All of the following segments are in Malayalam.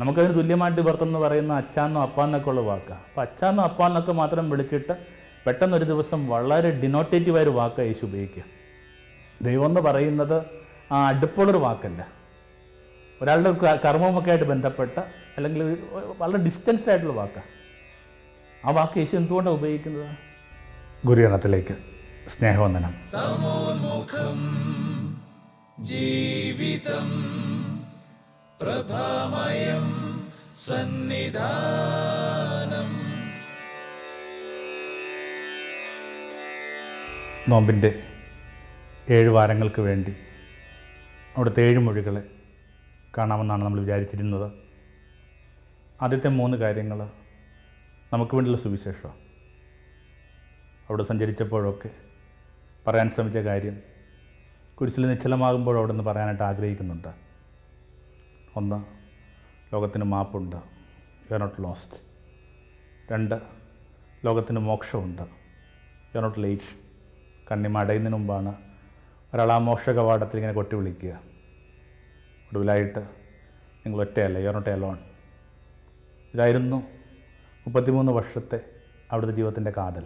നമുക്കതിന് തുല്യമായിട്ട് എന്ന് പറയുന്ന അച്ചാന്നോ അപ്പാന്നൊക്കെ ഉള്ള വാക്കാണ് അപ്പോൾ അച്ചാന്നോ അപ്പാന്നൊക്കെ മാത്രം വിളിച്ചിട്ട് പെട്ടെന്നൊരു ദിവസം വളരെ ഡിനോട്ടേറ്റീവായൊരു വാക്കാണ് യേശു ഉപയോഗിക്കുക. ദൈവം എന്ന് പറയുന്നത് ആ അടുപ്പുള്ളൊരു വാക്കല്ല. ഒരാളുടെ കർമ്മമൊക്കെ ആയിട്ട് ബന്ധപ്പെട്ട അല്ലെങ്കിൽ വളരെ ഡിസ്റ്റൻസ്ഡ് ആയിട്ടുള്ള വാക്കാണ് ആ വാക്ക് യേശു എന്തുകൊണ്ടാണ് ഉപയോഗിക്കുന്നത്? ഗുരുഗണത്തിലേക്ക് സ്നേഹവന്ദനം. ജീവിതം. പ്രഭാമയം സന്നിധാനം. നോമ്പിന്റെ ഏഴ് വാരങ്ങൾക്ക് വേണ്ടി അവിടുത്തെ ഏഴ് മൊഴികളെ കാണാമെന്നാണ് നമ്മൾ വിചാരിച്ചിരുന്നത്. ആദ്യത്തെ മൂന്ന് കാര്യങ്ങൾ നമുക്ക് വേണ്ടിയുള്ള സുവിശേഷമാണ് അവിടെ സഞ്ചരിച്ചപ്പോഴൊക്കെ പറയാൻ ശ്രമിച്ച കാര്യം കുരിശിൽ നിശ്ചലമാകുമ്പോൾ അവിടെ നിന്ന് പറയാനായിട്ട് ആഗ്രഹിക്കുന്നുണ്ട്. ഒന്ന്. ലോകത്തിന് മാപ്പുണ്ട്. യു ആർ നോട്ട് ലോസ്റ്റ് രണ്ട്. ലോകത്തിന് മോക്ഷമുണ്ട്. യു ആർ നോട്ട് ലേറ്റ് കണ്ണിമ അടയുന്നതിന് മുമ്പാണ് ഒരാൾ ആ മോക്ഷ കവാടത്തിൽ ഇങ്ങനെ കൊട്ടി വിളിക്കുക. ഒടുവിലായിട്ട് നിങ്ങൾ ഒറ്റയല്ല. യു ആർ നോട്ട് എലോൺ ഇതായിരുന്നു മുപ്പത്തിമൂന്ന് വർഷത്തെ അവിടുത്തെ ജീവിതത്തിന്റെ കാതൽ.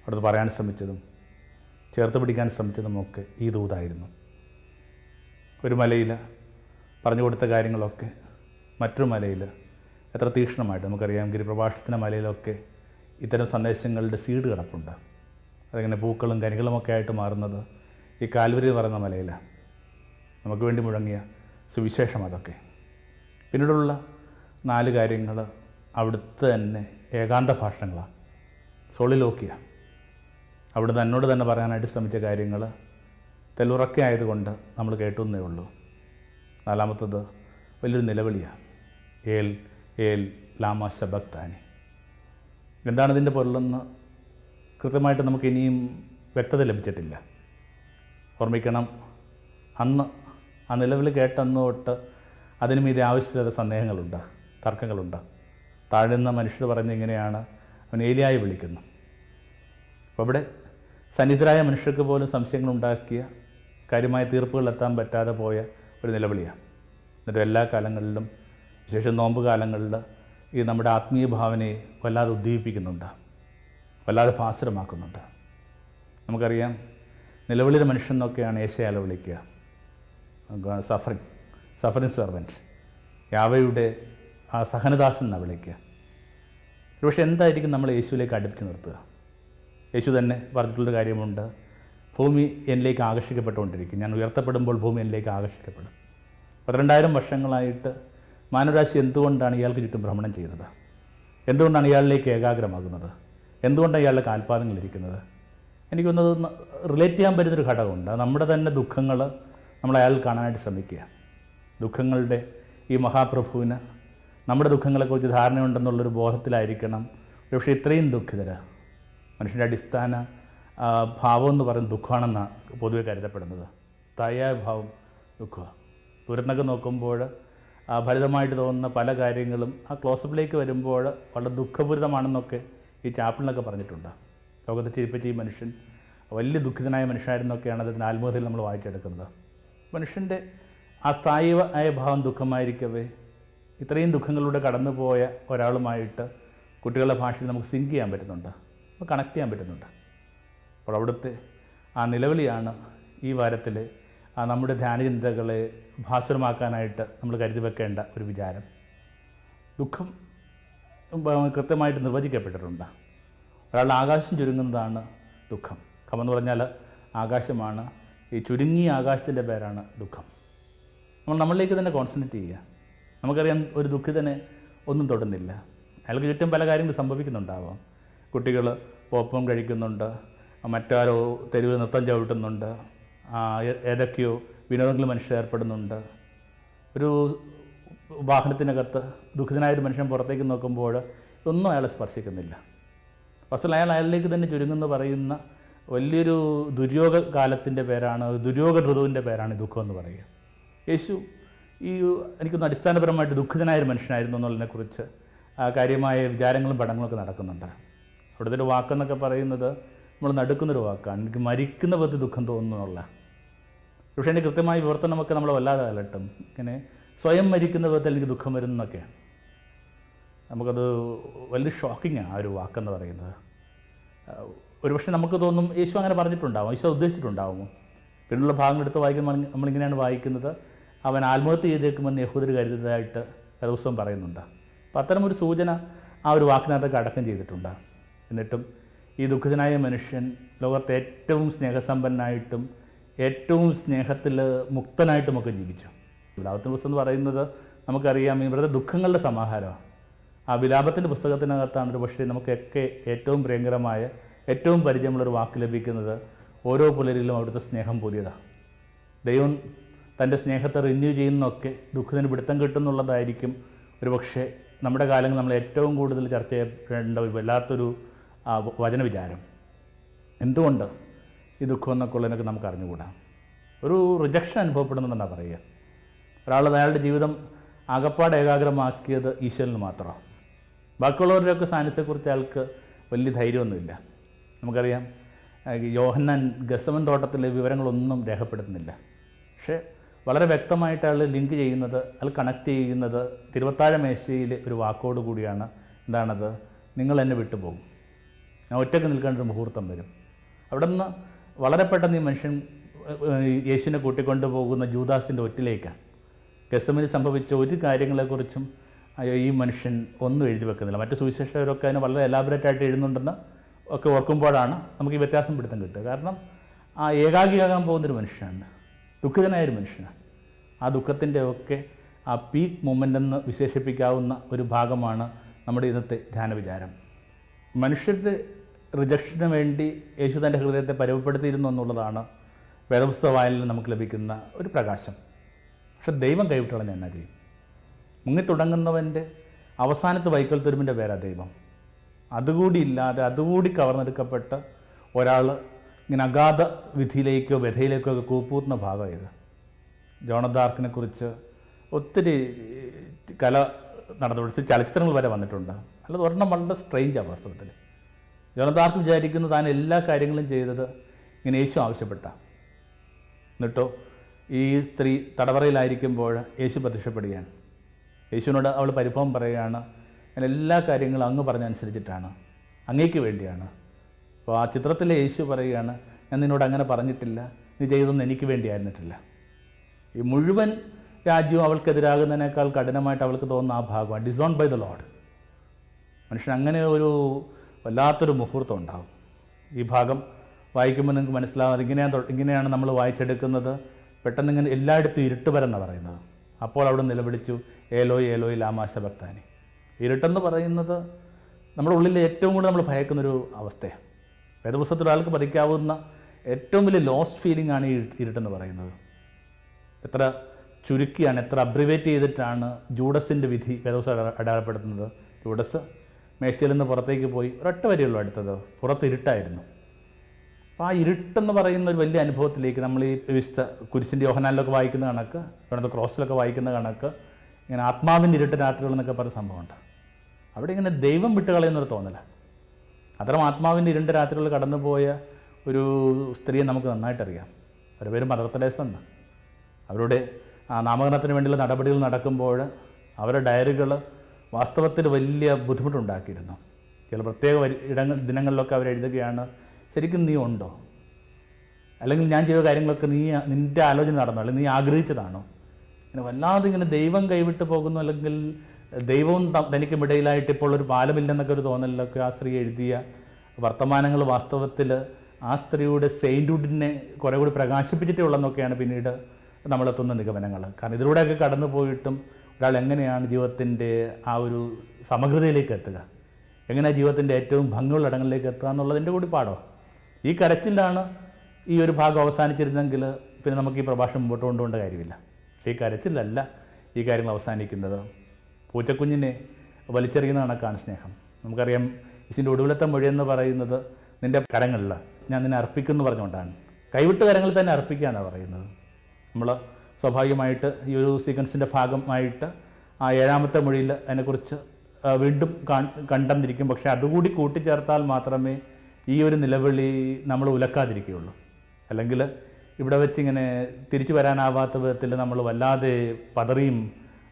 അവിടുത്തെ പറയാൻ ശ്രമിച്ചതും ചേർത്ത് പിടിക്കാൻ ശ്രമിച്ചതുമൊക്കെ ഈ ദൂതായിരുന്നു. ഒരു മലയിൽ പറഞ്ഞു കൊടുത്ത കാര്യങ്ങളൊക്കെ മറ്റൊരു മലയിൽ എത്ര തീക്ഷ്ണമായിട്ട് നമുക്കറിയാം ഗിരിപ്രഭാഷത്തിന്റെ മലയിലൊക്കെ ഇത്തരം സന്ദേശങ്ങളുടെ സീഡ് കിടപ്പുണ്ട്. അതിങ്ങനെ പൂക്കളും കനികളുമൊക്കെ ആയിട്ട് മാറുന്നത് ഈ കാൽവരി എന്ന് പറയുന്ന മലയിലാണ് നമുക്ക് വേണ്ടി മുഴങ്ങിയ സുവിശേഷം അതൊക്കെ. പിന്നീടുള്ള നാല് കാര്യങ്ങൾ അവിടുത്തെ തന്നെ ഏകാന്ത ഭാഷണങ്ങളാണ് സോളിലോക്കിയ അവിടുന്ന് എന്നോട് തന്നെ പറയാനായിട്ട് ശ്രമിച്ച കാര്യങ്ങൾ തെല്ലുറക്കെ ആയതുകൊണ്ട് നമ്മൾ കേട്ടുന്നേ ഉള്ളൂ. നാലാമത്തത് വലിയൊരു നിലവിളിയാണ് ഏൽ ഏൽ ലാമ ശബക്താനി. എന്താണ് ഇതിന്റെ പൊരുളെന്ന് കൃത്യമായിട്ട് നമുക്ക് ഇനിയും വ്യക്തത ലഭിച്ചിട്ടില്ല. ഓർമ്മിക്കണം അന്ന് ആ നിലവിൽ കേട്ടന്ന് തൊട്ട് അതിന് മീതെ ആവശ്യമില്ലാത്ത സന്ദേഹങ്ങളുണ്ട് തർക്കങ്ങളുണ്ട്. താഴ്ന്ന മനുഷ്യർ പറഞ്ഞിങ്ങനെയാണ് അവൻ ഏലിയായി വിളിക്കുന്നു അപ്പോൾ ഇവിടെ സന്നിധരായ മനുഷ്യർക്ക് പോലും സംശയങ്ങളുണ്ടാക്കിയ കാര്യമായ തീർപ്പുകളിലെത്താൻ പറ്റാതെ പോയ ഒരു നിലവിളിയാണ്. എന്നിട്ട് എല്ലാ കാലങ്ങളിലും വിശേഷം നോമ്പ് കാലങ്ങളിൽ ഈ നമ്മുടെ ആത്മീയ ഭാവനയെ വല്ലാതെ ഉദ്ദീപിക്കുന്നുണ്ട് വല്ലാതെ ഭാസുരമാക്കുന്നുണ്ട്. നമുക്കറിയാം നിലവിളിയുടെ മനുഷ്യൻ എന്നൊക്കെയാണ് ഏശയാല വിളിക്കുക. സഫറിങ് സഫറിങ് സെർവന്റ് യാവയുടെ ആ സഹനദാസൻ എന്നാണ് വിളിക്കുക. പക്ഷേ എന്തായിരിക്കും നമ്മൾ യേശുവിലേക്ക് അടുപ്പിച്ച് നിർത്തുക? യേശു തന്നെ പറഞ്ഞിട്ടുള്ളൊരു കാര്യമുണ്ട്. ഭൂമി എന്നിലേക്ക് ആകർഷിക്കപ്പെട്ടുകൊണ്ടിരിക്കും. ഞാൻ ഉയർത്തപ്പെടുമ്പോൾ ഭൂമി എന്നിലേക്ക് ആകർഷിക്കപ്പെടും. പന്ത്രണ്ടായിരം വർഷങ്ങളായിട്ട് മാനവരാശി എന്തുകൊണ്ടാണ് ഇയാൾക്ക് ചുറ്റും ഭ്രമണം ചെയ്യുന്നത്? എന്തുകൊണ്ടാണ് ഇയാളിലേക്ക് ഏകാഗ്രമാകുന്നത്? എന്തുകൊണ്ടാണ് ഇയാളുടെ കാൽപാദങ്ങൾ ഇരിക്കുന്നത്? എനിക്കൊന്നത് റിലേറ്റ് ചെയ്യാൻ പറ്റുന്നൊരു ഘടകമുണ്ട്. നമ്മുടെ തന്നെ ദുഃഖങ്ങൾ നമ്മൾ അയാൾ കാണാനായിട്ട് ശ്രമിക്കുക. ദുഃഖങ്ങളുടെ ഈ മഹാപ്രഭുവിന് നമ്മുടെ ദുഃഖങ്ങളെക്കുറിച്ച് ധാരണയുണ്ടെന്നുള്ളൊരു ബോധത്തിലായിരിക്കണം. പക്ഷേ ഇത്രയും ദുഃഖിതര മനുഷ്യന്റെ അടിസ്ഥാന ഭാവം എന്ന് പറയുന്നത് ദുഃഖമാണെന്നാണ് പൊതുവെ കരുതപ്പെടുന്നത്. തായായ ഭാവം ദുഃഖമാണ് ദൂരത്തൊക്കെ നോക്കുമ്പോൾ ഫലിതമായിട്ട് തോന്നുന്ന പല കാര്യങ്ങളും ആ ക്ലോസപ്പിലേക്ക് വരുമ്പോൾ വളരെ ദുഃഖപൂരിതമാണെന്നൊക്കെ ഈ ചാപ്പിളിനൊക്കെ പറഞ്ഞിട്ടുണ്ട്. ലോകത്തെ ചിരിപ്പിച്ച ഈ മനുഷ്യൻ വലിയ ദുഃഖിതനായ മനുഷ്യനായിരുന്നൊക്കെയാണ് അതിന്റെ ആത്മകഥയിൽ നമ്മൾ വായിച്ചെടുക്കുന്നത്. മനുഷ്യന്റെ ആ സ്ഥായി ആയ ഭാവം ദുഃഖമായിരിക്കവേ. ഇത്രയും ദുഃഖങ്ങളിലൂടെ കടന്നുപോയ ഒരാളുമായിട്ട് കുട്ടികളുടെ ഭാഷയിൽ നമുക്ക് സിങ്ക് ചെയ്യാൻ പറ്റുന്നുണ്ട്. കണക്ട് ചെയ്യാൻ പറ്റുന്നുണ്ട്. അപ്പോൾ അവിടുത്തെ ആ നിലവിളിയാണ് ഈ വാരത്തിൽ ആ നമ്മുടെ ധ്യാനചിന്തകളെ ഭാസുരമാക്കാനായിട്ട് നമ്മൾ കരുതി വെക്കേണ്ട ഒരു വിചാരം. ദുഃഖം കൃത്യമായിട്ട് നിർവചിക്കപ്പെട്ടിട്ടുണ്ട്. ഒരാളുടെ ആകാശം ചുരുങ്ങുന്നതാണ് ദുഃഖം. ഖമെന്ന് പറഞ്ഞാൽ ആകാശമാണ്. ഈ ചുരുങ്ങിയ ആകാശത്തിന്റെ പേരാണ് ദുഃഖം. നമ്മൾ നമ്മളിലേക്ക് തന്നെ കോൺസെൻട്രേറ്റ് ചെയ്യുക. നമുക്കറിയാം ഒരു ദുഃഖിതനെ ഒന്നും തൊടുന്നില്ല. അയാൾക്ക് ചുറ്റും പല കാര്യങ്ങൾ സംഭവിക്കുന്നുണ്ടാവാം. കുട്ടികൾ പോപ്പം കഴിക്കുന്നുണ്ട്. മറ്റാരോ തെരുവിൽ നൃത്തം ചവിട്ടുന്നുണ്ട്. ഏതൊക്കെയോ വിനോദങ്ങളിൽ മനുഷ്യർ ഏർപ്പെടുന്നുണ്ട്. ഒരു വാഹനത്തിനകത്ത് ദുഃഖിതനായൊരു മനുഷ്യൻ പുറത്തേക്ക് നോക്കുമ്പോൾ ഇതൊന്നും അയാളെ സ്പർശിക്കുന്നില്ല. വസ്തുത അയാൾ അയാളിലേക്ക് തന്നെ ചുരുങ്ങുന്നു പറയുന്ന വലിയൊരു ദുര്യോഗ കാലത്തിന്റെ പേരാണ് ദുര്യോഗ ഋതുവിന്റെ പേരാണ് ദുഃഖം എന്ന് പറയുക. യേശു ഈ എനിക്കൊന്ന് അടിസ്ഥാനപരമായിട്ട് ദുഃഖിതനായൊരു മനുഷ്യനായിരുന്നു എന്നുള്ളതിനെക്കുറിച്ച് കാര്യമായ വിചാരങ്ങളും പഠനങ്ങളൊക്കെ നടക്കുന്നുണ്ട്. അവിടുത്തെ ഒരു വാക്കെന്നൊക്കെ പറയുന്നത് നമ്മൾ നടുക്കുന്നൊരു വാക്കാണ്. എനിക്ക് മരിക്കുന്ന പറ്റി ദുഃഖം തോന്നുന്നുള്ള. പക്ഷേ എന്റെ കൃത്യമായ വിവർത്തനമൊക്കെ നമ്മൾ വല്ലാതെ അലട്ടും. ഇങ്ങനെ സ്വയം മരിക്കുന്ന വിധത്തിൽ എനിക്ക് ദുഃഖം വരുന്നൊക്കെയാണ് നമുക്കത് വലിയ ഷോക്കിങ്ങാണ് ആ ഒരു വാക്കെന്ന് പറയുന്നത്. ഒരുപക്ഷെ നമുക്ക് തോന്നും യേശു അങ്ങനെ പറഞ്ഞിട്ടുണ്ടാവും ഈശോ ഉദ്ദേശിച്ചിട്ടുണ്ടാവും. പിന്നുള്ള ഭാഗം എടുത്ത് വായിക്കുമ്പോൾ നമ്മളിങ്ങനെയാണ് വായിക്കുന്നത്. അവൻ ആത്മഹത്യ ചെയ്തേക്കുമെന്ന് യഹൂദർ കരുതിയതായിട്ട് ദിവസവും പറയുന്നുണ്ട്. അപ്പം അത്തരമൊരു സൂചന ആ ഒരു വാക്കിനകത്തൊക്കെ അടക്കം ചെയ്തിട്ടുണ്ട്. എന്നിട്ടും ഈ ദുഃഖിതനായ മനുഷ്യൻ ലോകത്തെ ഏറ്റവും സ്നേഹസമ്പന്നായിട്ടും ഏറ്റവും സ്നേഹത്തിൽ മുക്തനായിട്ടുമൊക്കെ ജീവിച്ചു. വിലാപത്തിന്റെ പുസ്തകം എന്ന് പറയുന്നത് നമുക്കറിയാം ഇവരുടെ ദുഃഖങ്ങളുടെ സമാഹാരമാണ് ആ വിലാപത്തിന്റെ പുസ്തകത്തിനകത്താണ് ഒരു പക്ഷേ നമുക്കൊക്കെ ഏറ്റവും പ്രിയങ്കരമായ ഏറ്റവും പരിചയമുള്ളൊരു വാക്ക് ലഭിക്കുന്നത് ഓരോ പുലരിലും അവിടുത്തെ സ്നേഹം പുതിയതാണ് ദൈവം തന്റെ സ്നേഹത്തെ റിന്യൂ ചെയ്യുന്നൊക്കെ ദുഃഖത്തിന് പിടുത്തം കിട്ടുന്നുള്ളതായിരിക്കും ഒരു പക്ഷേ നമ്മുടെ കാലങ്ങൾ നമ്മൾ ഏറ്റവും കൂടുതൽ ചർച്ച ചെയ്യേണ്ട വല്ലാത്തൊരു ആ, വചനവിചാരം. എന്തുകൊണ്ട് ഈ ദുഃഖം എന്നൊക്കെ ഉള്ളതിനൊക്കെ നമുക്ക് അറിഞ്ഞുകൂടാ? ഒരു റിജക്ഷൻ അനുഭവപ്പെടുന്നുണ്ടെന്നാണ് പറയുക. ഒരാൾ അയാളുടെ ജീവിതം അകപ്പാട് ഏകാഗ്രമാക്കിയത് ഈശ്വരന് മാത്രമാണ് ബാക്കിയുള്ളവരുടെയൊക്കെ സാന്നിധ്യത്തെക്കുറിച്ച് അയാൾക്ക് വലിയ ധൈര്യമൊന്നുമില്ല. നമുക്കറിയാം യോഹന്നാൻ ഗസവൻ തോട്ടത്തിലെ വിവരങ്ങളൊന്നും രേഖപ്പെടുത്തുന്നില്ല. പക്ഷേ വളരെ വ്യക്തമായിട്ട് അയാൾ ലിങ്ക് ചെയ്യുന്നത് അയാൾ കണക്ട് ചെയ്യുന്നത് തിരുവത്താഴ മേശയിൽ ഒരു വാക്കോട് കൂടിയാണ്. എന്താണത്? നിങ്ങൾ എന്നെ വിട്ടുപോകും. ഞാൻ ഒറ്റയ്ക്ക് നിൽക്കേണ്ട ഒരു മുഹൂർത്തം വരും. അവിടെ നിന്ന് വളരെ പെട്ടെന്ന് ഈ മനുഷ്യൻ യേശുവിനെ കൂട്ടിക്കൊണ്ടു പോകുന്ന ജൂദാസിന്റെ ഒറ്റിലേക്കാണ് ഗസമിന് സംഭവിച്ച ഒരു കാര്യങ്ങളെക്കുറിച്ചും ഈ മനുഷ്യൻ ഒന്നും എഴുതി വെക്കുന്നില്ല. മറ്റ് സുവിശേഷകരൊക്കെ അതിനെ വളരെ എലാബറേറ്റ് ആയിട്ട് എഴുതുന്നുണ്ടെന്ന് ഒക്കെ ഓർക്കുമ്പോഴാണ് നമുക്ക് ഈ വ്യത്യാസം പിടുത്തം കിട്ടുക. കാരണം ആ ഏകാഗിയാകാൻ പോകുന്നൊരു മനുഷ്യനാണ്. ദുഃഖിതനായൊരു മനുഷ്യനാണ്. ആ ദുഃഖത്തിന്റെ ഒക്കെ ആ പീക്ക് മൂമെന്റ് എന്ന് വിശേഷിപ്പിക്കാവുന്ന ഒരു ഭാഗമാണ് നമ്മുടെ ഇന്നത്തെ ധ്യാനവിചാരം. മനുഷ്യരുടെ റിജക്ഷന് വേണ്ടി യേശു തന്റെ ഹൃദയത്തെ പരവപ്പെടുത്തിയിരുന്നു എന്നുള്ളതാണ് വേദപുസ്തക വായനയിൽ നമുക്ക് ലഭിക്കുന്ന ഒരു പ്രകാശം. പക്ഷെ ദൈവം കൈവിട്ടുകളഞ്ഞ എന്നാ ചെയ്യും? മുങ്ങിത്തുടങ്ങുന്നവന്റെ അവസാനത്ത് വൈക്കൽ തുരുമ്പിന്റെ പേരാ ദൈവം. അതുകൂടി ഇല്ലാതെ അതുകൂടി കവർന്നെടുക്കപ്പെട്ട ഒരാൾ ഇങ്ങനെ അഗാധ വിധിയിലേക്കോ വ്യഥയിലേക്കോ ഒക്കെ കൂപ്പൂത്തുന്ന ഭാഗം ഇത്. ജോണദാർക്കിനെ കുറിച്ച് ഒത്തിരി കല നടന്നു. ചലച്ചിത്രങ്ങൾ വരെ വന്നിട്ടുണ്ട്. അല്ലാതെ ഒരെണ്ണം വളരെ സ്ട്രെയിഞ്ചാണ് വാസ്തവത്തിൽ. ജോണദാർക്ക് വിചാരിക്കുന്നു താൻ എല്ലാ കാര്യങ്ങളും ചെയ്തത് ഇങ്ങനെ യേശു ആവശ്യപ്പെട്ട. എന്നിട്ടോ ഈ സ്ത്രീ തടവറയിലായിരിക്കുമ്പോൾ യേശു പ്രത്യക്ഷപ്പെടുകയാണ്. യേശുവിനോട് അവൾ പരിഭവം പറയുകയാണ് ഞാൻ എല്ലാ കാര്യങ്ങളും അങ്ങ് പറഞ്ഞനുസരിച്ചിട്ടാണ് അങ്ങേക്ക് വേണ്ടിയാണ്. അപ്പോൾ ആ ചിത്രത്തിലെ യേശു പറയുകയാണ് ഞാൻ നിന്നോട് അങ്ങനെ പറഞ്ഞിട്ടില്ല നീ ചെയ്തൊന്നും എനിക്ക് വേണ്ടിയായിരുന്നിട്ടില്ല. ഈ മുഴുവൻ രാജ്യവും അവൾക്കെതിരാകുന്നതിനേക്കാൾ കഠിനമായിട്ട് അവൾക്ക് തോന്നുന്ന ആ ഭാഗമാണ് ഡിസോൺ ബൈ ദ ലോഡ് മനുഷ്യൻ അങ്ങനെ ഒരു വല്ലാത്തൊരു മുഹൂർത്തം ഉണ്ടാകും ഈ ഭാഗം വായിക്കുമ്പോൾ നിങ്ങൾക്ക് മനസ്സിലാവും ഇങ്ങനെയാണ് ഇങ്ങനെയാണ് നമ്മൾ വായിച്ചെടുക്കുന്നത്. പെട്ടെന്ന് ഇങ്ങനെ എല്ലായിടത്തും ഇരുട്ട് വരെന്നാണ് പറയുന്നത്. അപ്പോൾ അവിടെ നിലവിളിച്ചു ഏലോയ് ഏലോയ് ലാമാശ ഭക്താനി ഇരുട്ടെന്ന് പറയുന്നത് നമ്മുടെ ഉള്ളിൽ ഏറ്റവും കൂടുതൽ നമ്മൾ ഭയക്കുന്നൊരു അവസ്ഥയാണ് വേദപുസ്തകത്തിൽ ഒരാൾക്ക് പതിക്കാവുന്ന ഏറ്റവും വലിയ ലോസ്റ്റ് ഫീലിംഗ് ആണ് ഈ ഇരുട്ടെന്ന് പറയുന്നത്. എത്ര ചുരുക്കിയാണ് എത്ര അബ്രിവേറ്റ് ചെയ്തിട്ടാണ് ജൂഡസിന്റെ വിധി വേദപുസ്തകം അടയാളപ്പെടുത്തുന്നത്. ജൂഡസ് മേശയിൽ നിന്ന് പുറത്തേക്ക് പോയി ഒരൊറ്റ വരെയുള്ളൂ അടുത്തത്. പുറത്ത് ഇരുട്ടായിരുന്നു. അപ്പോൾ ആ ഇരുട്ടെന്ന് പറയുന്ന ഒരു വലിയ അനുഭവത്തിലേക്ക് നമ്മൾ ഈ വിശുദ്ധ കുരിശിന്റെ യോഹനാലിലൊക്കെ വായിക്കുന്ന കണക്ക് ഇവിടുത്തെ ക്രോസിലൊക്കെ വായിക്കുന്ന കണക്ക് ഇങ്ങനെ ആത്മാവിന്റെ ഇരുട്ട് രാത്രികൾ എന്നൊക്കെ പറയുന്ന സംഭവമുണ്ട്. അവിടെ ഇങ്ങനെ ദൈവം വിട്ടുകളയുന്നൊരു തോന്നല. അത്തരം ആത്മാവിന്റെ ഇരുണ്ട രാത്രികൾ കടന്നുപോയ ഒരു സ്ത്രീയെ നമുക്ക് നന്നായിട്ടറിയാം. അവരുടെ പേര് മദർ തെരേസ എന്നാണ്. അവരുടെ ആ നാമകരണത്തിന് വേണ്ടിയുള്ള നടപടികൾ നടക്കുമ്പോൾ അവരുടെ ഡയറികൾ വാസ്തവത്തിൽ വലിയ ബുദ്ധിമുട്ടുണ്ടാക്കിയിരുന്നു. ചില പ്രത്യേക ഇടങ്ങൾ ദിനങ്ങളിലൊക്കെ അവർ എഴുതുകയാണ് ശരിക്കും നീ ഉണ്ടോ? അല്ലെങ്കിൽ ഞാൻ ചെയ്ത കാര്യങ്ങളൊക്കെ നീ നിന്റെ ആലോചന നടന്നോ? അല്ലെങ്കിൽ നീ ആഗ്രഹിച്ചതാണോ? ഇങ്ങനെ വല്ലാതെ ഇങ്ങനെ ദൈവം കൈവിട്ട് പോകുന്നു അല്ലെങ്കിൽ ദൈവവും തനിക്കുമിടയിലായിട്ട് ഇപ്പോൾ ഒരു പാലമില്ലെന്നൊക്കെ ഒരു തോന്നലിലൊക്കെ ആ സ്ത്രീ എഴുതിയ വർത്തമാനങ്ങൾ വാസ്തവത്തിൽ ആ സ്ത്രീയുടെ സെയിന്റുഡിനെ കുറേ കൂടി പ്രകാശിപ്പിച്ചിട്ടേ ഉള്ളെന്നൊക്കെയാണ് പിന്നീട് നമ്മളെത്തുന്ന നിഗമനങ്ങൾ. കാരണം ഇതിലൂടെയൊക്കെ കടന്നു പോയിട്ടും ഒരാൾ എങ്ങനെയാണ് ജീവിതത്തിന്റെ ആ ഒരു സമഗ്രതയിലേക്ക് എത്തുക? എങ്ങനെയാണ് ജീവിതത്തിന്റെ ഏറ്റവും ഭംഗിയുള്ള ഇടങ്ങളിലേക്ക് എത്തുക എന്നുള്ളതിന്റെ കൂടി പാടോ ഈ കരച്ചിലാണ് ഈ ഒരു ഭാഗം അവസാനിച്ചിരുന്നെങ്കിൽ പിന്നെ നമുക്ക് ഈ പ്രഭാഷണം മുമ്പോട്ട് കൊണ്ടുപോകേണ്ട കാര്യമില്ല. ഈ കരച്ചിലല്ല ഈ കാര്യങ്ങൾ അവസാനിക്കുന്നത്. പൂച്ചക്കുഞ്ഞിനെ വലിച്ചെറിയുന്ന കണക്കാണ് സ്നേഹം. നമുക്കറിയാം യേശുവിന്റെ ഒടുവിലത്തെ മൊഴിയെന്ന് പറയുന്നത് നിന്റെ കരങ്ങളിൽ ഞാൻ നിന്നെ അർപ്പിക്കുന്നു പറഞ്ഞുകൊണ്ടാണ്. കൈവിട്ട് കരങ്ങളിൽ തന്നെ അർപ്പിക്കുകയാണ് പറയുന്നത്. നമ്മൾ സ്വാഭാവികമായിട്ട് ഈ ഒരു സീക്വൻസിന്റെ ഭാഗമായിട്ട് ആ ഏഴാമത്തെ മൊഴിയിൽ അതിനെക്കുറിച്ച് വീണ്ടും കണ്ടെന്നിരിക്കും. പക്ഷേ അതുകൂടി കൂട്ടിച്ചേർത്താൽ മാത്രമേ ഈ ഒരു നിലവിളി നമ്മൾ ഉലക്കാതിരിക്കുകയുള്ളൂ. അല്ലെങ്കിൽ ഇവിടെ വെച്ചിങ്ങനെ തിരിച്ചു വരാനാവാത്ത വിധത്തിൽ നമ്മൾ വല്ലാതെ പതറിയും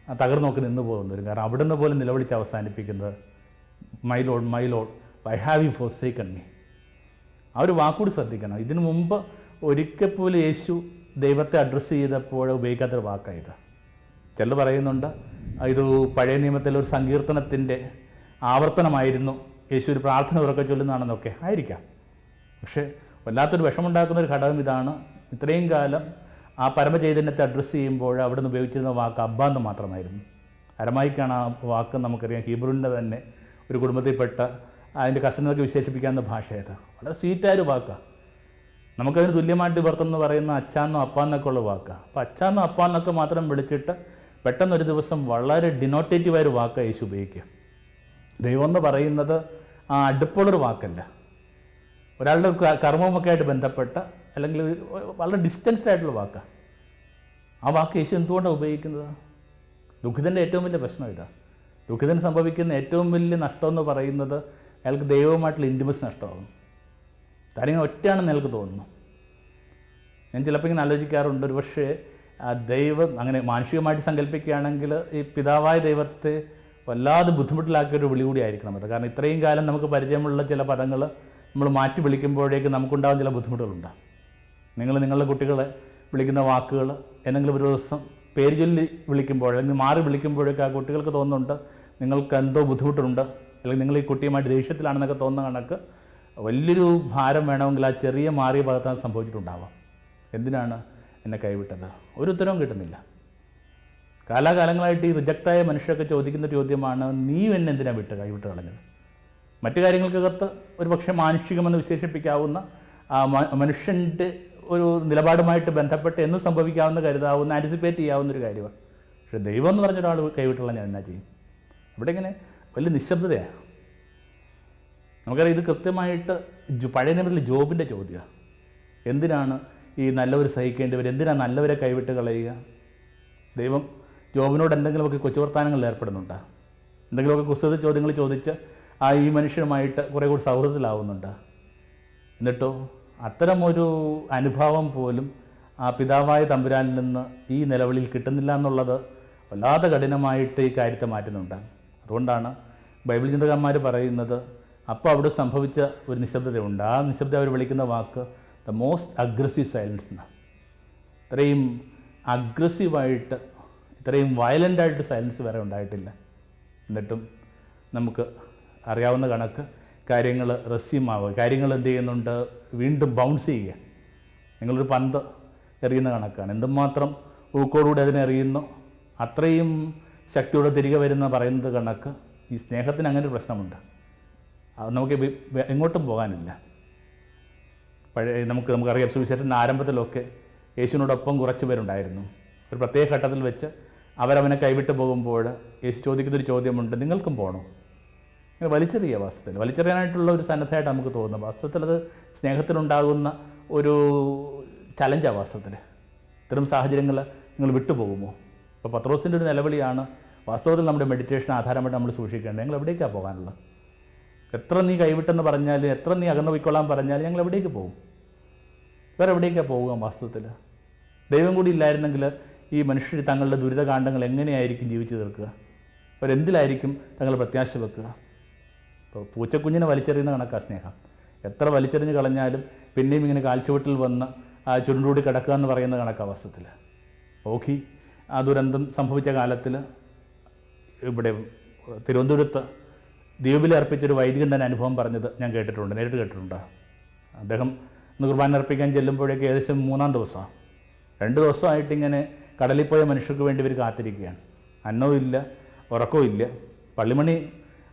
തകർന്നൊക്കെ തകർന്നു നോക്കി നിന്ന് പോകുന്നു വരും കാരണം. അവിടുന്ന് പോലും നിലവിളിച്ച് അവസാനിപ്പിക്കുന്നത് my lord my lord I have you forsaken me ആ ഒരു വാക്കൂടി ശ്രദ്ധിക്കണം. ഇതിനു മുമ്പ് ഒരിക്കൽ പോലും യേശു ദൈവത്തെ അഡ്രസ്സ് ചെയ്തപ്പോൾ ഉപയോഗിക്കാത്തൊരു വാക്കായത് ചിലർ പറയുന്നുണ്ട് ഇത് പഴയ നിയമത്തിലെ ഒരു സങ്കീർത്തനത്തിന്റെ ആവർത്തനമായിരുന്നു. യേശു ഒരു പ്രാർത്ഥന ഉറക്കെ ചൊല്ലുന്നതാണെന്നൊക്കെ ആയിരിക്കാം. പക്ഷേ വല്ലാത്തൊരു വിഷമുണ്ടാക്കുന്ന ഒരു ഘടകം ഇതാണ്. ഇത്രയും കാലം ആ പരമചൈതന്യത്തെ അഡ്രസ്സ് ചെയ്യുമ്പോൾ അവിടെ നിന്ന് ഉപയോഗിച്ചിരുന്ന വാക്ക് അബ്ബ എന്ന് മാത്രമായിരുന്നു. അരമായിക്കാണ് ആ വാക്ക് നമുക്കറിയാം. ഹീബ്രുവിന്റെ തന്നെ ഒരു കുടുംബത്തിൽപ്പെട്ട അതിന്റെ കസിനൊക്കെ വിശേഷിപ്പിക്കാവുന്ന ഭാഷയത് വളരെ സ്വീറ്റായൊരു വാക്കാണ് നമുക്കതിന് തുല്യമായിട്ട് ഇവർത്തം എന്ന് പറയുന്ന അച്ചാന്നോ അപ്പാന്നൊക്കെ ഉള്ള വാക്കാണ് അപ്പോൾ അച്ചാന്നോ അപ്പാന്നൊക്കെ മാത്രം വിളിച്ചിട്ട് പെട്ടെന്നൊരു ദിവസം വളരെ ഡിനോട്ടേറ്റീവായ ഒരു വാക്കാണ് യേശു ഉപയോഗിക്കുക. ദൈവം എന്ന് പറയുന്നത് ആ അടുപ്പുള്ളൊരു വാക്കല്ല. ഒരാളുടെ കർമ്മമൊക്കെ ആയിട്ട് ബന്ധപ്പെട്ട അല്ലെങ്കിൽ വളരെ ഡിസ്റ്റൻസ്ഡ് ആയിട്ടുള്ള വാക്കാണ് ആ വാക്ക് യേശു എന്തുകൊണ്ടാണ് ഉപയോഗിക്കുന്നത്? ദുഃഖിതന്റെ ഏറ്റവും വലിയ പ്രശ്നം ഇതാ. ദുഃഖിതന് സംഭവിക്കുന്ന ഏറ്റവും വലിയ നഷ്ടം എന്ന് പറയുന്നത് അയാൾക്ക് ദൈവവുമായിട്ടുള്ള ഇന്റിമസ് നഷ്ടമാകും കാര്യങ്ങൾ ഒറ്റയാണെന്ന് നിങ്ങൾക്ക് തോന്നുന്നു. ഞാൻ ചിലപ്പോൾ ഇങ്ങനെ ആലോചിക്കാറുണ്ട്. ഒരു പക്ഷേ ദൈവം അങ്ങനെ മാനുഷികമായിട്ട് സങ്കല്പിക്കുകയാണെങ്കിൽ ഈ പിതാവായ ദൈവത്തെ വല്ലാതെ ബുദ്ധിമുട്ടിലാക്കിയ ഒരു വിളി കൂടി ആയിരിക്കണം അത്. കാരണം ഇത്രയും കാലം നമുക്ക് പരിചയമുള്ള ചില പദങ്ങൾ നമ്മൾ മാറ്റി വിളിക്കുമ്പോഴേക്ക് നമുക്കുണ്ടാകുന്ന ചില ബുദ്ധിമുട്ടുകളുണ്ടാകും നിങ്ങൾ നിങ്ങളുടെ കുട്ടികളെ വിളിക്കുന്ന വാക്കുകൾ എന്തെങ്കിലും ഒരു ദിവസം പേര് ചൊല്ലി വിളിക്കുമ്പോൾ അല്ലെങ്കിൽ മാറി വിളിക്കുമ്പോഴൊക്കെ ആ കുട്ടികൾക്ക് തോന്നുന്നുണ്ട് നിങ്ങൾക്ക് എന്തോ ബുദ്ധിമുട്ടുണ്ട് അല്ലെങ്കിൽ നിങ്ങൾ ഈ കുട്ടിയുമായിട്ട് ദേഷ്യത്തിലാണെന്നൊക്കെ തോന്നുന്ന കണക്ക് വലിയൊരു ഭാരം വേണമെങ്കിൽ ആ ചെറിയ മാറിയ ഭാഗത്താണ് സംഭവിച്ചിട്ടുണ്ടാവാം എന്തിനാണ് എന്നെ കൈവിട്ടത്? ഒരു ഉത്തരവും കിട്ടുന്നില്ല. കാലാകാലങ്ങളായിട്ട് ഈ റിജക്റ്റായ മനുഷ്യരൊക്കെ ചോദിക്കുന്ന ചോദ്യമാണ് നീ എന്നെ എന്തിനാണ് വിട്ട് കൈവിട്ട് കളഞ്ഞത്? മറ്റു കാര്യങ്ങൾക്കകത്ത് ഒരു പക്ഷേ മാനുഷികമെന്ന് വിശേഷിപ്പിക്കാവുന്ന മനുഷ്യന്റെ ഒരു നിലപാടുമായിട്ട് ബന്ധപ്പെട്ട് എന്ന് സംഭവിക്കാവുന്ന കരുതാവുന്ന ആന്റിസിപ്പേറ്റ് ചെയ്യാവുന്ന ഒരു കാര്യമാണ്. പക്ഷേ ദൈവം എന്ന് പറഞ്ഞ ഒരാൾ കൈവിട്ടുള്ള ഞാൻ എന്നാ ചെയ്യും? ഇവിടെ ഇങ്ങനെ വലിയ നിശബ്ദതയാണ് നമുക്കറിയാം ഇത് കൃത്യമായിട്ട് പഴയ നിയമത്തിൽ ജോബിന്റെ ചോദ്യമാണ് എന്തിനാണ് ഈ നല്ലവർ സഹിക്കേണ്ടവർ എന്തിനാണ് നല്ലവരെ കൈവിട്ട് കളയുക? ദൈവം ജോബിനോട് എന്തെങ്കിലുമൊക്കെ കൊച്ചുവർത്താനങ്ങളിൽ ഏർപ്പെടുന്നുണ്ടോ? എന്തെങ്കിലുമൊക്കെ കുസൃത ചോദ്യങ്ങൾ ചോദിച്ച് ആ ഈ മനുഷ്യനുമായിട്ട് കുറേ കൂടി സൗഹൃദത്തിലാവുന്നുണ്ട്? എന്നിട്ടോ അത്തരമൊരു അനുഭവം പോലും ആ പിതാവായ തമ്പുരാനിൽ നിന്ന് ഈ നിലവിളിയിൽ കിട്ടുന്നില്ല എന്നുള്ളത് വല്ലാതെ കഠിനമായിട്ട് ഈ കാര്യത്തെ മാറ്റുന്നുണ്ട്. അതുകൊണ്ടാണ് ബൈബിൾ ചിന്തകന്മാർ പറയുന്നത് അപ്പോൾ അവിടെ സംഭവിച്ച ഒരു നിശബ്ദതയുണ്ട് ആ നിശബ്ദത അവർ വിളിക്കുന്ന വാക്ക് ദ മോസ്റ്റ് അഗ്രസീവ് സൈലൻസ് എന്നാണ് ഇത്രയും അഗ്രസീവായിട്ട് ഇത്രയും വയലന്റായിട്ട് സൈലൻസ് വരെ ഉണ്ടായിട്ടില്ല. എന്നിട്ടും നമുക്ക് അറിയാവുന്ന കണക്ക് കാര്യങ്ങൾ റസ്യമാവുക കാര്യങ്ങൾ എന്ത് ചെയ്യുന്നുണ്ട്? വീണ്ടും ബൗൺസ് ചെയ്യുക. നിങ്ങളൊരു പന്ത് എറിയുന്ന കണക്കാണ്. എന്തുമാത്രം ഊക്കോടുകൂടി അതിനെ എറിയുന്നു? അത്രയും ശക്തിയോടെ തിരികെ വരുന്ന പറയുന്നത് കണക്ക് ഈ സ്നേഹത്തിന് അങ്ങനെ ഒരു പ്രശ്നമുണ്ട്. നമുക്ക് എങ്ങോട്ടും പോകാനില്ല. പഴയ നമുക്ക് നമുക്കറിയാം സുവിശേഷത്തിന്റെ ആരംഭത്തിലൊക്കെ യേശുവിനോടൊപ്പം കുറച്ച് പേരുണ്ടായിരുന്നു. ഒരു പ്രത്യേക ഘട്ടത്തിൽ വെച്ച് അവരവനെ കൈവിട്ട് പോകുമ്പോൾ യേശു ചോദിക്കുന്നൊരു ചോദ്യമുണ്ട് നിങ്ങൾക്കും പോകണോ ഇങ്ങനെ വലിച്ചെറിയ വാസ്തവത്തിൽ വലിച്ചെറിയാനായിട്ടുള്ള ഒരു സന്നദ്ധമായിട്ട് നമുക്ക് തോന്നുന്നു. വാസ്തവത്തിൽ അത് സ്നേഹത്തിലുണ്ടാകുന്ന ഒരു ചലഞ്ചാണ് വാസ്തവത്തിൽ. ഇത്തരം സാഹചര്യങ്ങൾ നിങ്ങൾ വിട്ടുപോകുമോ ഇപ്പോൾ പത്രോസിന്റെ ഒരു നിലവിളിയാണ് വാസ്തവത്തിൽ നമ്മുടെ മെഡിറ്റേഷൻ ആധാരമായിട്ട് നമ്മൾ സൂക്ഷിക്കേണ്ടത്. നിങ്ങൾ എവിടേക്കാണ് പോകാനുള്ളത്? എത്ര നീ കൈവിട്ടെന്ന് പറഞ്ഞാൽ എത്ര നീ അകന്നു പോയിക്കൊള്ളാൻ പറഞ്ഞാൽ ഞങ്ങൾ എവിടേക്ക് പോകും? വേറെ എവിടേക്കാണ് പോവുക വാസ്തവത്തിൽ ദൈവം കൂടി ഇല്ലായിരുന്നെങ്കിൽ ഈ മനുഷ്യർ തങ്ങളുടെ ദുരിതകാന്ഡങ്ങൾ എങ്ങനെയായിരിക്കും ജീവിച്ചു തീർക്കുക? അവരെന്തിലായിരിക്കും തങ്ങൾ പ്രത്യാശ വെക്കുക? ഇപ്പോൾ പൂച്ചക്കുഞ്ഞിനെ വലിച്ചെറിയുന്ന കണക്കാണ് സ്നേഹം. എത്ര വലിച്ചെറിഞ്ഞ് കളഞ്ഞാലും പിന്നെയും ഇങ്ങനെ കാൽച്ചുവട്ടിൽ വന്ന് ആ ചുരുണ്ടൂടി കിടക്കുക എന്ന് പറയുന്ന കണക്കാണ് വസ്തുത്തിൽ ഓക്കി ആ ദുരന്തം സംഭവിച്ച കാലത്തിൽ ഇവിടെ തിരുവനന്തപുരത്ത് ദ്വീപിൽ അർപ്പിച്ചൊരു വൈദികൻ തന്നെ അനുഭവം പറഞ്ഞത് ഞാൻ കേട്ടിട്ടുണ്ട്. നേരിട്ട് കേട്ടിട്ടുണ്ട്? അദ്ദേഹം ഇന്ന് കുർബാന അർപ്പിക്കാൻ ചെല്ലുമ്പോഴേക്ക് ഏകദേശം മൂന്നാം ദിവസമാണ് രണ്ട് ദിവസമായിട്ട് ഇങ്ങനെ കടലിൽ പോയ മനുഷ്യർക്ക് വേണ്ടി ഇവർ കാത്തിരിക്കുകയാണ്. അന്നവും ഇല്ല ഉറക്കവും ഇല്ല. പള്ളിമണി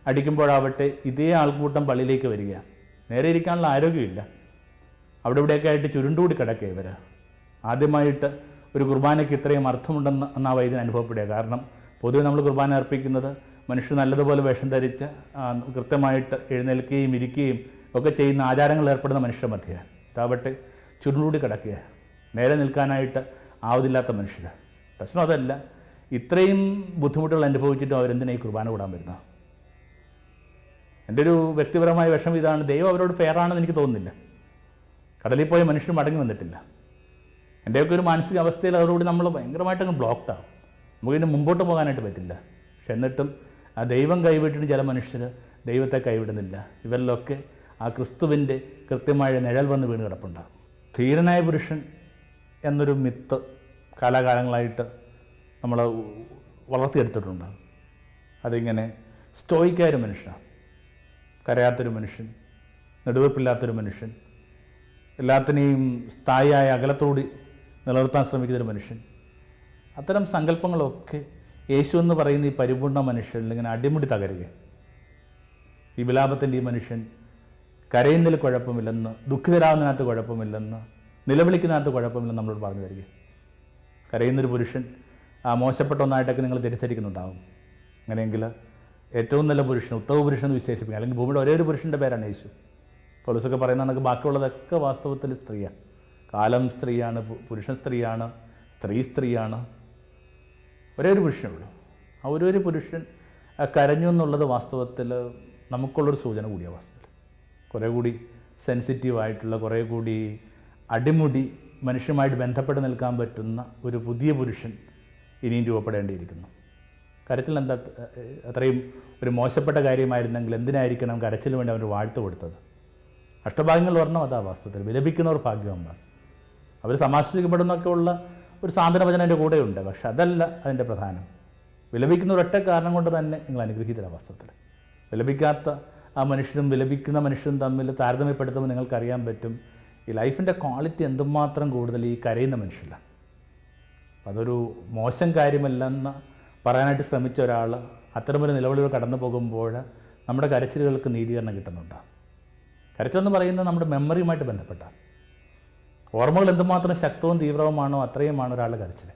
അടിക്കുമ്പോഴാവട്ടെ ഇതേ ആൾക്കൂട്ടം പള്ളിയിലേക്ക് വരിക നേരെ ഇരിക്കാനുള്ള ആരോഗ്യമില്ല. അവിടെ ഇവിടെയൊക്കെ ആയിട്ട് ചുരുണ്ടുകൂടി കിടക്കുക ഇവർ ആദ്യമായിട്ട് ഒരു കുർബാനയ്ക്ക് ഇത്രയും അർത്ഥമുണ്ടെന്ന് എന്നാ വൈദ്യൻ അനുഭവപ്പെടുക കാരണം പൊതുവെ നമ്മൾ കുർബാന അർപ്പിക്കുന്നത് മനുഷ്യർ നല്ലതുപോലെ വേഷം ധരിച്ച് കൃത്യമായിട്ട് എഴുന്നേൽക്കുകയും ഇരിക്കുകയും ഒക്കെ ചെയ്യുന്ന ആചാരങ്ങൾ ഏർപ്പെടുന്ന മനുഷ്യർ മധ്യ. ഇതാവട്ടെ ചുരുളൂടി കിടക്കുക. നേരെ നിൽക്കാനായിട്ട് ആവതില്ലാത്ത മനുഷ്യർ പ്രശ്നം അതല്ല. ഇത്രയും ബുദ്ധിമുട്ടുകൾ അനുഭവിച്ചിട്ടും അവരെന്തിനാ ഈ കുർബാന കൂടാൻ വരുന്നത് എന്റെ ഒരു വ്യക്തിപരമായ വിഷമം ഇതാണ്. ദൈവം അവരോട് ഫെയറാണെന്ന് എനിക്ക് തോന്നുന്നില്ല. കടലിൽ പോയ മനുഷ്യർ മടങ്ങി വന്നിട്ടില്ല. എന്റെയൊക്കെ ഒരു മാനസിക അവസ്ഥയിൽ അവരോട് നമ്മൾ ഭയങ്കരമായിട്ടങ്ങ് ബ്ലോക്ക്ഡ് ആവും. നമുക്കിതിന് മുമ്പോട്ട് പോകാനായിട്ട് പറ്റില്ല. പക്ഷെ എന്നിട്ടും ആ ദൈവം കൈവിട്ടിട്ട് ചില മനുഷ്യർ ദൈവത്തെ കൈവിടുന്നില്ല. ഇവരിലൊക്കെ ആ ക്രിസ്തുവിന്റെ കൃത്യമായ നിഴൽ വന്ന് വീണ് കിടപ്പുണ്ടാകും. ധീരനായ പുരുഷൻ എന്നൊരു മിത്ത് കാലാകാലങ്ങളായിട്ട് നമ്മൾ വളർത്തിയെടുത്തിട്ടുണ്ട് അതിങ്ങനെ സ്റ്റോയിക്കായ ഒരു മനുഷ്യനാണ്. കരയാത്തൊരു മനുഷ്യൻ നെടുവെപ്പില്ലാത്തൊരു മനുഷ്യൻ എല്ലാത്തിനെയും സ്ഥായിയായ അകലത്തോടി നിലനിർത്താൻ ശ്രമിക്കുന്നൊരു മനുഷ്യൻ. അത്തരം സങ്കല്പങ്ങളൊക്കെ യേശു എന്ന് പറയുന്ന ഈ പരിപൂർണ മനുഷ്യനിൽ ഇങ്ങനെ അടിമുടി തകരുക. ഈ വിലാപത്തിന്റെ ഈ മനുഷ്യൻ കരയുന്നതിൽ കുഴപ്പമില്ലെന്ന് ദുഃഖിതരാകുന്നതിനകത്ത് കുഴപ്പമില്ലെന്ന് നിലവിളിക്കുന്നതിനകത്ത് കുഴപ്പമില്ലെന്ന് നമ്മളോട് പറഞ്ഞു തരിക. കരയുന്നൊരു പുരുഷൻ ആ മോശപ്പെട്ട ഒന്നായിട്ടൊക്കെ നിങ്ങൾ തിരിച്ചരിക്കുന്നുണ്ടാവും അങ്ങനെയെങ്കിൽ ഏറ്റവും നല്ല പുരുഷൻ ഉത്തമ പുരുഷൻ എന്ന് വിശേഷിപ്പിക്കുക. അല്ലെങ്കിൽ ഭൂമിയുടെ ഒരേ ഒരു പുരുഷന്റെ പേരാണ് യേശു. പോലീസൊക്കെ പറയുന്ന കണക്ക് ബാക്കിയുള്ളതൊക്കെ വാസ്തവത്തിൽ സ്ത്രീയാണ്. കാലം സ്ത്രീയാണ് പുരുഷൻ സ്ത്രീയാണ് സ്ത്രീ സ്ത്രീയാണ്. ഒരേ ഒരു പുരുഷനുള്ളൂ ആ ഒരു ഒരു പുരുഷൻ കരഞ്ഞു എന്നുള്ളത് വാസ്തവത്തിൽ നമുക്കുള്ളൊരു സൂചന കൂടിയാണ് വാസ്തവത്തിൽ. കുറേ കൂടി സെൻസിറ്റീവായിട്ടുള്ള കുറേ കൂടി അടിമുടി മനുഷ്യമായിട്ട് ബന്ധപ്പെട്ട് നിൽക്കാൻ പറ്റുന്ന ഒരു പുതിയ പുരുഷൻ ഇനിയും രൂപപ്പെടേണ്ടിയിരിക്കുന്നു. കരച്ചിൽ എന്താ അത്രയും ഒരു മോശപ്പെട്ട കാര്യമായിരുന്നെങ്കിൽ എന്തിനായിരിക്കണം കരച്ചിൽ വേണ്ടി അവർ വാഴ്ത്തു കൊടുത്തത്? അഷ്ടഭാഗ്യങ്ങൾ പറഞ്ഞാൽ അതാ വാസ്തവത്തിൽ. വിലപിക്കുന്നവർ ഭാഗ്യവന്മാർ. അവർ സമാശ്വസിക്കപ്പെടുന്നൊക്കെ ഉള്ള ഒരു സാന്ത്വന വചനം എന്റെ കൂടെയുണ്ട് പക്ഷെ അതല്ല അതിന്റെ പ്രധാനം. വിലപിക്കുന്ന ഒരൊറ്റ കാരണം കൊണ്ട് തന്നെ നിങ്ങൾ അനുഗ്രഹീതരാണ് വസ്ത്രത്തിൽ വിലപിക്കാത്ത ആ മനുഷ്യനും വിലപിക്കുന്ന മനുഷ്യനും തമ്മിൽ താരതമ്യപ്പെടുത്തുമ്പോൾ നിങ്ങൾക്കറിയാൻ പറ്റും ഈ ലൈഫിന്റെ ക്വാളിറ്റി എന്തുമാത്രം കൂടുതൽ ഈ കരയുന്ന മനുഷ്യരിലാണ് അതൊരു മോശം കാര്യമല്ലെന്ന് പറയാനായിട്ട് ശ്രമിച്ച ഒരാൾ അത്തരമൊരു നിലവിളികൾ കടന്നു പോകുമ്പോൾ നമ്മുടെ കരച്ചിലുകൾക്ക് നീതീകരണം കിട്ടുന്നുണ്ട്. കരച്ചിലെന്ന് പറയുന്നത് നമ്മുടെ മെമ്മറിയുമായിട്ട് ബന്ധപ്പെട്ട ഓർമ്മകൾ എന്തുമാത്രം ശക്തവും തീവ്രവുമാണോ അത്രയുമാണ് ഒരാളുടെ കരച്ചിൽ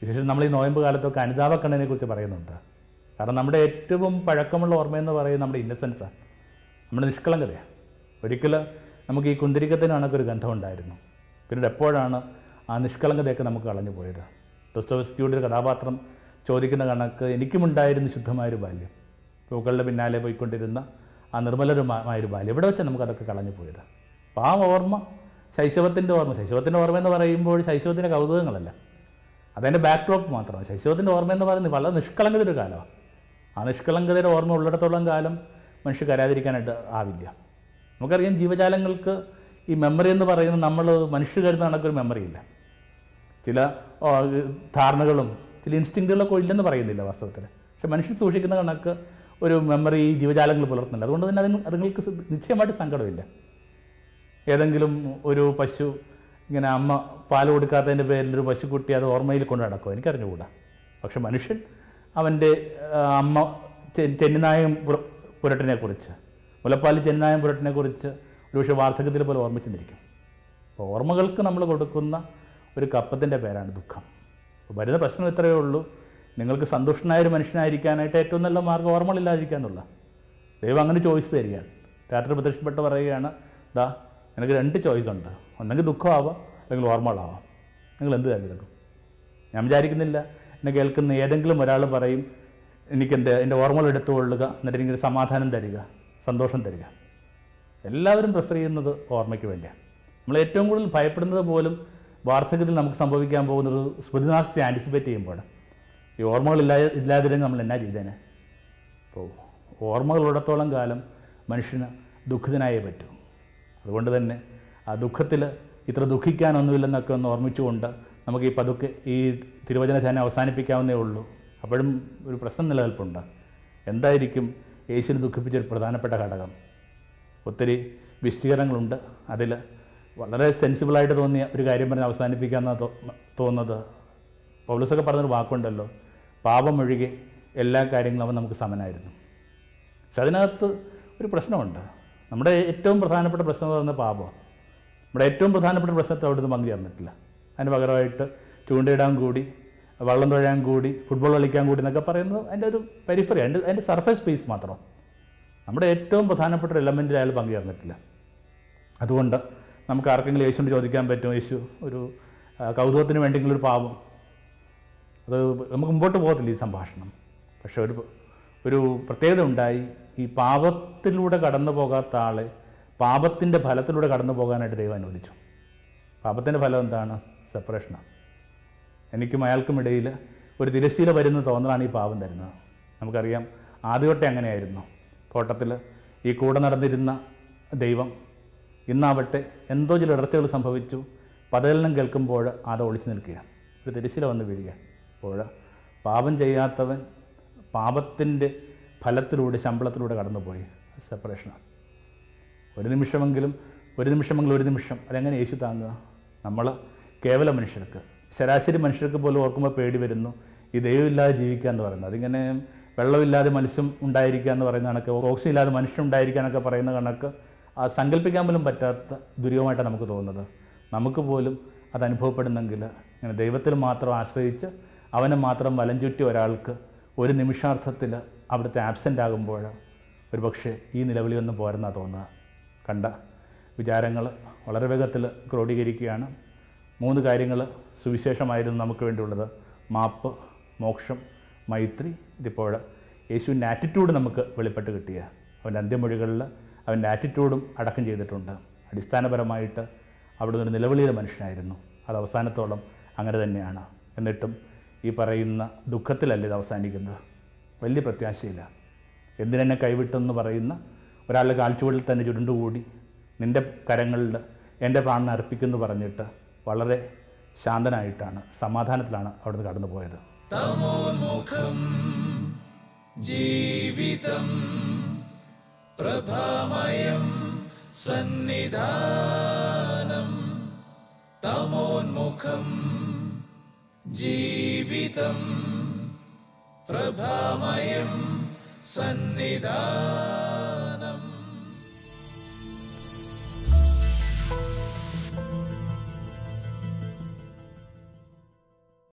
വിശേഷം നമ്മൾ ഈ നോയമ്പ് കാലത്തൊക്കെ അനിതാപ കണ്ണിനെ കുറിച്ച് പറയുന്നുണ്ട്. കാരണം നമ്മുടെ ഏറ്റവും പഴക്കമുള്ള ഓർമ്മയെന്ന് പറയുന്നത് നമ്മുടെ ഇന്നസെൻസാണ് നമ്മുടെ നിഷ്കളങ്കതയാണ് ഒരിക്കൽ നമുക്ക് ഈ കുന്തിരിക്കത്തിന് ഗന്ധം ഗന്ധമുണ്ടായിരുന്നു പിന്നീട് എപ്പോഴാണ് ആ നിഷ്കളങ്കതയൊക്കെ നമുക്ക് കളഞ്ഞു പോയത്? ഡോസ്റ്റോവസ്കിയുടെ ഒരു കഥാപാത്രം ചോദിക്കുന്ന കണക്ക് എനിക്കുമുണ്ടായിരുന്ന ശുദ്ധമായൊരു ബാല്യം. പൂക്കളുടെ പിന്നാലെ പോയിക്കൊണ്ടിരുന്ന ആ നിർമ്മലരുമായൊരു ബാല്യം. എവിടെ വെച്ചാൽ നമുക്കതൊക്കെ കളഞ്ഞു പോയത്? അപ്പോൾ ആ ഓർമ്മ. ശൈശവത്തിന്റെ ഓർമ്മ. ശൈശവത്തിന്റെ ഓർമ്മ എന്ന് പറയുമ്പോൾ ശൈശവത്തിന്റെ കൗതുകങ്ങളല്ല. അതെന്റെ ബാക്ക് ഡ്രോപ്പ് മാത്രമാണ്. ശൈശവത്തിന്റെ ഓർമ്മ എന്ന് പറയുന്നത് വളരെ നിഷ്കളങ്കതയുടെ കാലമാണ്. ആ നിഷ്കളങ്കതയുടെ ഓർമ്മ ഉള്ളിടത്തോളം കാലം മനുഷ്യ കരാതിരിക്കാനായിട്ട് ആവില്ല. നമുക്കറിയാം ജീവജാലങ്ങൾക്ക് ഈ മെമ്മറി എന്ന് പറയുന്നത് നമ്മൾ മനുഷ്യ കരുതുന്ന കണക്കൊരു മെമ്മറി ഇല്ല. ചില ധാരണകളും ചില ഇൻസ്റ്റിങ്റ്റുകളൊക്കെ ഇല്ലെന്ന് പറയുന്നില്ല വാസ്തവത്തിൽ. പക്ഷെ മനുഷ്യൻ സൂക്ഷിക്കുന്ന കണക്ക് ഒരു മെമ്മറി ജീവജാലങ്ങൾ പുലർത്തുന്നില്ല അതുകൊണ്ട് തന്നെ അതിന് അതുങ്ങൾക്ക് നിശ്ചയമായിട്ട് സങ്കടമില്ല. ഏതെങ്കിലും ഒരു പശു ഇങ്ങനെ അമ്മ പാൽ കൊടുക്കാത്തതിന്റെ പേരിൽ ഒരു പശുക്കുട്ടി അത് ഓർമ്മയിൽ കൊണ്ട് നടക്കുമോ എനിക്കറിഞ്ഞുകൂടാ. പക്ഷെ മനുഷ്യൻ അവന്റെ അമ്മ ചെന്നിനായം പുര- പുരട്ടിനെ കുറിച്ച് മുലപ്പാൽ ചെന്നിനായം പുരട്ടിനെ കുറിച്ച് ഒരുപക്ഷെ വാർദ്ധക്യത്തിൽ പോലെ ഓർമ്മിച്ചെന്നിരിക്കും അപ്പോൾ ഓർമ്മകൾക്ക് നമ്മൾ കൊടുക്കുന്ന ഒരു കപ്പത്തിന്റെ പേരാണ് ദുഃഖം. വരുന്ന പ്രശ്നം ഇത്രയേ ഉള്ളൂ. നിങ്ങൾക്ക് സന്തുഷ്ടനായ ഒരു മനുഷ്യനായിരിക്കാനായിട്ട് ഏറ്റവും നല്ല മാർഗം ഓർമ്മകളില്ലാതിരിക്കുക ദൈവം അങ്ങനെ ചോയ്സ് തരികയാണ്. രാത്രി പ്രത്യക്ഷപ്പെട്ട് പറയുകയാണ് ദാ എനിക്ക് രണ്ട് ചോയ്സ് ഉണ്ട്. ഒന്നെങ്കിൽ ദുഃഖമാവാം അല്ലെങ്കിൽ ഓർമ്മകളാവാം. നിങ്ങൾ എന്ത് തിരഞ്ഞെടുക്കും ഞാൻ വിചാരിക്കുന്നില്ല. എന്നെ കേൾക്കുന്ന ഏതെങ്കിലും ഒരാൾ പറയും എനിക്ക് എന്റെ ഓർമ്മകൾ എടുത്തുകൊള്ളുക എന്നിട്ട് എനിക്കൊരു സമാധാനം തരിക സന്തോഷം തരിക. എല്ലാവരും പ്രിഫർ ചെയ്യുന്നത് ഓർമ്മയ്ക്ക് വേണ്ടിയാണ്. നമ്മൾ ഏറ്റവും കൂടുതൽ ഭയപ്പെടുന്നത് പോലും വാർദ്ധക്യത്തിൽ നമുക്ക് സംഭവിക്കാൻ പോകുന്നത് സ്മൃതിനാശത്തെ ആന്റിസിപ്പേറ്റ് ചെയ്യുമ്പോഴാണ്. ഈ ഓർമ്മകൾ ഇല്ലാ ഇല്ലാതിരുന്നെങ്കിൽ നമ്മൾ എന്നാ ചെയ്തേനെ? അപ്പോൾ ഓർമ്മകളുള്ളിടത്തോളം കാലം മനുഷ്യന് ദുഃഖിതനായേ പറ്റൂ. അതുകൊണ്ട് തന്നെ ആ ദുഃഖത്തിൽ ഇത്ര ദുഃഖിക്കാനൊന്നുമില്ലെന്നൊക്കെ ഒന്ന് ഓർമ്മിച്ചുകൊണ്ട് നമുക്ക് ഈ പതുക്കെ ഈ തിരുവചന ധ്യാനം അവസാനിപ്പിക്കാവുന്നേ ഉള്ളൂ. അപ്പോഴും ഒരു പ്രശ്നം നിലനിൽപ്പുണ്ട്. എന്തായിരിക്കും യേശുവിനെ ദുഃഖിപ്പിച്ചൊരു പ്രധാനപ്പെട്ട ഘടകം? ഒത്തിരി വിശദീകരണങ്ങളുണ്ട്. അതിൽ വളരെ സെൻസിബിളായിട്ട് തോന്നിയ ഒരു കാര്യം പറഞ്ഞ് അവസാനിപ്പിക്കാമെന്നാണ് തോന്നുന്നത്. പൗലൂസൊക്കെ പറഞ്ഞൊരു വാക്കുണ്ടല്ലോ പാപമൊഴികെ എല്ലാ കാര്യങ്ങളും അവൻ നമുക്ക് സമനായിരുന്നു. പക്ഷെ അതിനകത്ത് ഒരു പ്രശ്നമുണ്ട്. നമ്മുടെ ഏറ്റവും പ്രധാനപ്പെട്ട പ്രശ്നം എന്ന് പറയുന്നത് പാപം നമ്മുടെ ഏറ്റവും പ്രധാനപ്പെട്ട പ്രശ്നത്തെ അവിടുന്ന് തന്നിട്ടില്ല. അതിന് പകരമായിട്ട് ചൂണ്ടയിടാൻ കൂടി വള്ളം തുഴയാൻ കൂടി ഫുട്ബോൾ കളിക്കാൻ കൂടി എന്നൊക്കെ പറയുന്നത് അതിന്റെ ഒരു പെരിഫറി അതിന്റെ അതിന്റെ സർഫേസ് സ്പേസ് മാത്രം. നമ്മുടെ ഏറ്റവും പ്രധാനപ്പെട്ട ഒരു എലമെന്റിൽ അയാൾ പങ്കുചേർന്നിട്ടില്ല അതുകൊണ്ട് നമുക്ക് ആർക്കെങ്കിലും യേശുവിനോട് ചോദിക്കാൻ പറ്റും യേശു ഒരു കൗതുകത്തിന് വേണ്ടിയെങ്കിലും ഒരു പാപം. അത് നമുക്ക് മുമ്പോട്ട് പോകത്തില്ല ഈ സംഭാഷണം. പക്ഷെ ഒരു ഒരു പ്രത്യേകത ഉണ്ടായി. ഈ പാപത്തിലൂടെ കടന്നു പോകാത്ത ആളെ പാപത്തിന്റെ ഫലത്തിലൂടെ കടന്നു പോകാനായിട്ട് ദൈവം അനുവദിച്ചു. പാപത്തിന്റെ ഫലം എന്താണ്? സെപ്പറേഷനാണ് എനിക്കും അയാൾക്കും ഇടയിൽ ഒരു തിരശ്ശീല വരുന്ന തോന്നലാണ് ഈ പാപം തരുന്നത്. നമുക്കറിയാം ആദ്യമൊട്ടെ അങ്ങനെയായിരുന്നു. തോട്ടത്തിൽ ഈ കൂടെ നടന്നിരുന്ന ദൈവം ഇന്നാവട്ടെ എന്തോ ചില ഇടർച്ചകൾ സംഭവിച്ചു. പതകലനം കേൾക്കുമ്പോൾ അത് ഒളിച്ചു നിൽക്കുക ഒരു തിരശ്ശീല വന്ന് വീഴുക അപ്പോൾ പാപം ചെയ്യാത്തവൻ പാപത്തിന്റെ ഫലത്തിലൂടെ ശമ്പളത്തിലൂടെ കടന്നുപോയി. സെപ്പറേഷനാണ് ഒരു നിമിഷമെങ്കിലും ഒരു നിമിഷമെങ്കിലും ഒരു നിമിഷം. അതെങ്ങനെ യേശു താങ്ങുക? നമ്മൾ കേവല മനുഷ്യർക്ക് ശരാശരി മനുഷ്യർക്ക് പോലും ഓർക്കുമ്പോൾ പേടി വരുന്നു ഈ ദൈവമില്ലാതെ ജീവിക്കുക എന്ന് പറയുന്നത്. അതിങ്ങനെ വെള്ളമില്ലാതെ മത്സ്യം ഉണ്ടായിരിക്കുക എന്ന് പറയുന്ന കണക്ക് ഓക്സിജൻ ഇല്ലാതെ മനുഷ്യൻ ഉണ്ടായിരിക്കാനൊക്കെ പറയുന്ന കണക്ക് ആ സങ്കല്പിക്കാൻ പോലും പറ്റാത്ത ദുരിതമായിട്ടാണ് നമുക്ക് തോന്നുന്നത്. നമുക്ക് പോലും അത് അനുഭവപ്പെടുന്നെങ്കിൽ ഇങ്ങനെ ദൈവത്തിൽ മാത്രം ആശ്രയിച്ച് അവനെ മാത്രം വലം ചുറ്റി ഒരാൾക്ക് ഒരു നിമിഷാർത്ഥത്തിൽ അവിടുത്തെ ആബ്സെന്റ് ആകുമ്പോൾ ഒരു പക്ഷേ ഈ നിലവിളിയൊന്നും പോരെന്നാണ് തോന്നുക. കണ്ട വിചാരങ്ങൾ വളരെ വേഗത്തിൽ ക്രോഡീകരിക്കുകയാണ്. മൂന്ന് കാര്യങ്ങൾ സുവിശേഷമായിരുന്നു നമുക്ക് വേണ്ടിയുള്ളത്. മാപ്പ് മോക്ഷം മൈത്രി ഇതിപ്പോൾ യേശുവിന്റെ ആറ്റിറ്റ്യൂഡ് നമുക്ക് വെളിപ്പെട്ട് കിട്ടിയ. അവന്റെ അന്ത്യമൊഴികളിൽ അവന്റെ ആറ്റിറ്റ്യൂഡും അടക്കം ചെയ്തിട്ടുണ്ട്. അടിസ്ഥാനപരമായിട്ട് അവിടുന്ന് ഒരു നിലവിളിയുടെ മനുഷ്യനായിരുന്നു. അത് അവസാനത്തോളം അങ്ങനെ തന്നെയാണ്. എന്നിട്ടും ഈ പറയുന്ന ദുഃഖത്തിലല്ല ഇത് അവസാനിക്കുന്നത്. വലിയ പ്രത്യാശയില്ല. എന്തിനെന്നെ കൈവിട്ടെന്ന് പറയുന്ന ഒരാളുടെ കാൽച്ചുവടിൽ തന്നെ ചുരുണ്ടുകൂടി നിന്റെ കരങ്ങളിൽ എന്റെ പ്രാണൻ അർപ്പിക്കുന്നു പറഞ്ഞിട്ട് വളരെ ശാന്തനായിട്ടാണ് സമാധാനത്തിലാണ് അവിടുന്ന് കടന്നു പോയത് ജീവിതം പ്രഭാമയം സന്നിധാനം തമോന്മുഖം ജീവിതം प्रभामयम् सन्निधा